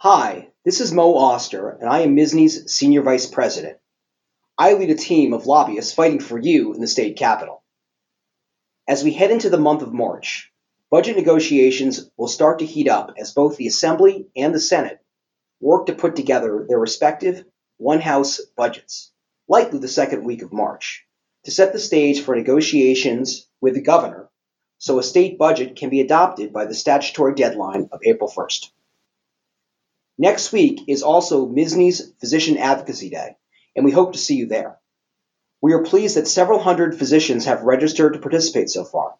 Hi, this is Moe Auster, and I am MSSNY's Senior Vice President. I lead a team of lobbyists fighting for you in the state capitol. As we head into the month of March, budget negotiations will start to heat up as both the Assembly and the Senate work to put together their respective one house budgets, likely the second week of March, to set the stage for negotiations with the governor so a state budget can be adopted by the statutory deadline of April 1st. Next week is also MSSNY's Physician Advocacy Day, and we hope to see you there. We are pleased that several hundred physicians have registered to participate so far.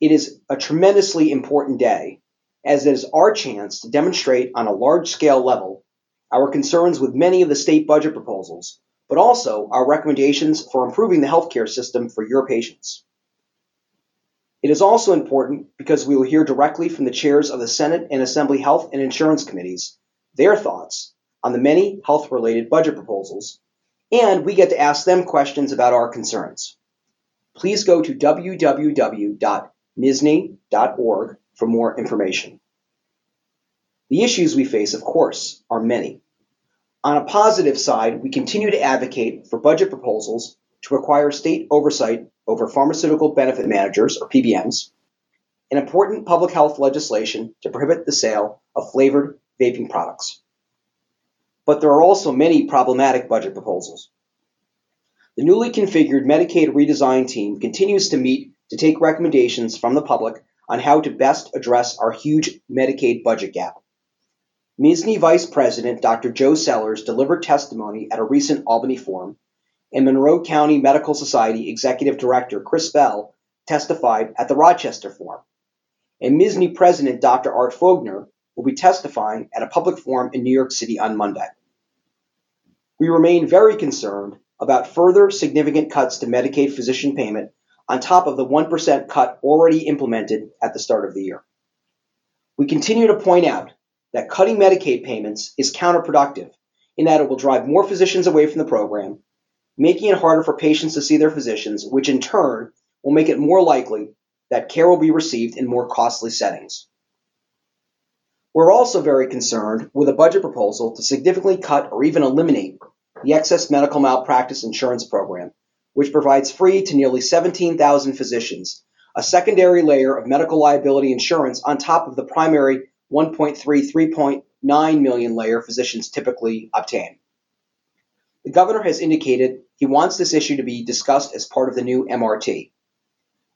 It is a tremendously important day, as it is our chance to demonstrate on a large scale level our concerns with many of the state budget proposals, but also our recommendations for improving the healthcare system for your patients. It is also important because we will hear directly from the chairs of the Senate and Assembly Health and Insurance Committees their thoughts on the many health related budget proposals, and we get to ask them questions about our concerns. Please go to www.mssny.org for more information. The issues we face, of course, are many. On a positive side, we continue to advocate for budget proposals to require state oversight over pharmaceutical benefit managers, or PBMs, and important public health legislation to prohibit the sale of flavored vaping products. But there are also many problematic budget proposals. The newly configured Medicaid redesign team continues to meet to take recommendations from the public on how to best address our huge Medicaid budget gap. MSSNY Vice President Dr. Joe Sellers delivered testimony at a recent Albany forum, and Monroe County Medical Society Executive Director Chris Bell testified at the Rochester forum. And MSSNY President Dr. Art Fougner will be testifying at a public forum in New York City on Monday. We remain very concerned about further significant cuts to Medicaid physician payment on top of the 1% cut already implemented at the start of the year. We continue to point out that cutting Medicaid payments is counterproductive in that it will drive more physicians away from the program, making it harder for patients to see their physicians, which in turn will make it more likely that care will be received in more costly settings. We're also very concerned with a budget proposal to significantly cut or even eliminate the excess medical malpractice insurance program, which provides free to nearly 17,000 physicians a secondary layer of medical liability insurance on top of the primary 1.3 3.9 million layer physicians typically obtain. The governor has indicated he wants this issue to be discussed as part of the new MRT.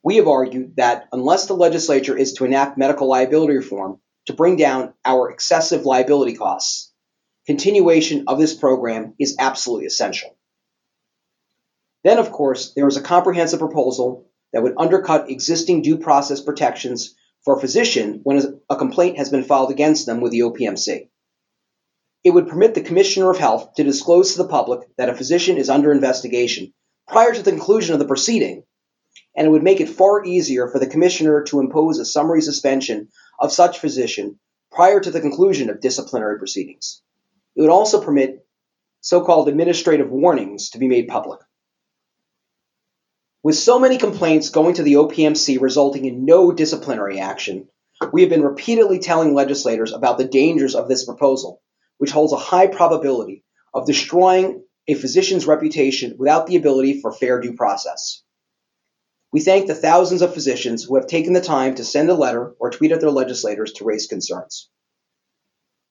We have argued that unless the legislature is to enact medical liability reform, to bring down our excessive liability costs, continuation of this program is absolutely essential. Then, of course, there is a comprehensive proposal that would undercut existing due process protections for a physician when a complaint has been filed against them with the OPMC. It would permit the Commissioner of Health to disclose to the public that a physician is under investigation prior to the conclusion of the proceeding, and it would make it far easier for the Commissioner to impose a summary suspension of such physician prior to the conclusion of disciplinary proceedings. It would also permit so called administrative warnings to be made public. With so many complaints going to the OPMC resulting in no disciplinary action, we have been repeatedly telling legislators about the dangers of this proposal, which holds a high probability of destroying a physician's reputation without the ability for fair due process. We thank the thousands of physicians who have taken the time to send a letter or tweet at their legislators to raise concerns.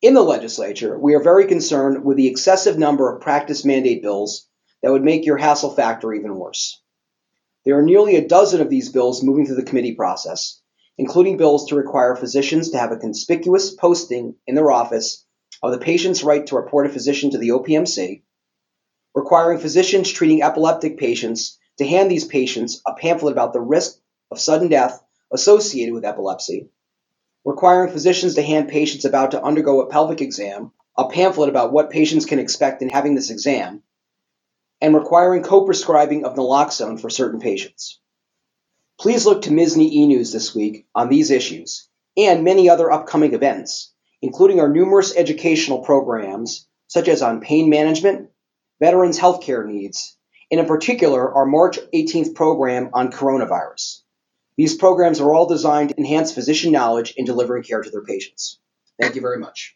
In the legislature, we are very concerned with the excessive number of practice mandate bills that would make your hassle factor even worse. There are nearly a dozen of these bills moving through the committee process, including bills to require physicians to have a conspicuous posting in their office of the patient's right to report a physician to the OPMC, requiring physicians treating epileptic patients to hand these patients a pamphlet about the risk of sudden death associated with epilepsy, requiring physicians to hand patients about to undergo a pelvic exam a pamphlet about what patients can expect in having this exam, and requiring co-prescribing of naloxone for certain patients. Please look to MSSNY e-News this week on these issues and many other upcoming events, including our numerous educational programs such as on pain management, veterans healthcare needs, and in particular, our March 18th program on coronavirus. These programs are all designed to enhance physician knowledge in delivering care to their patients. Thank you very much.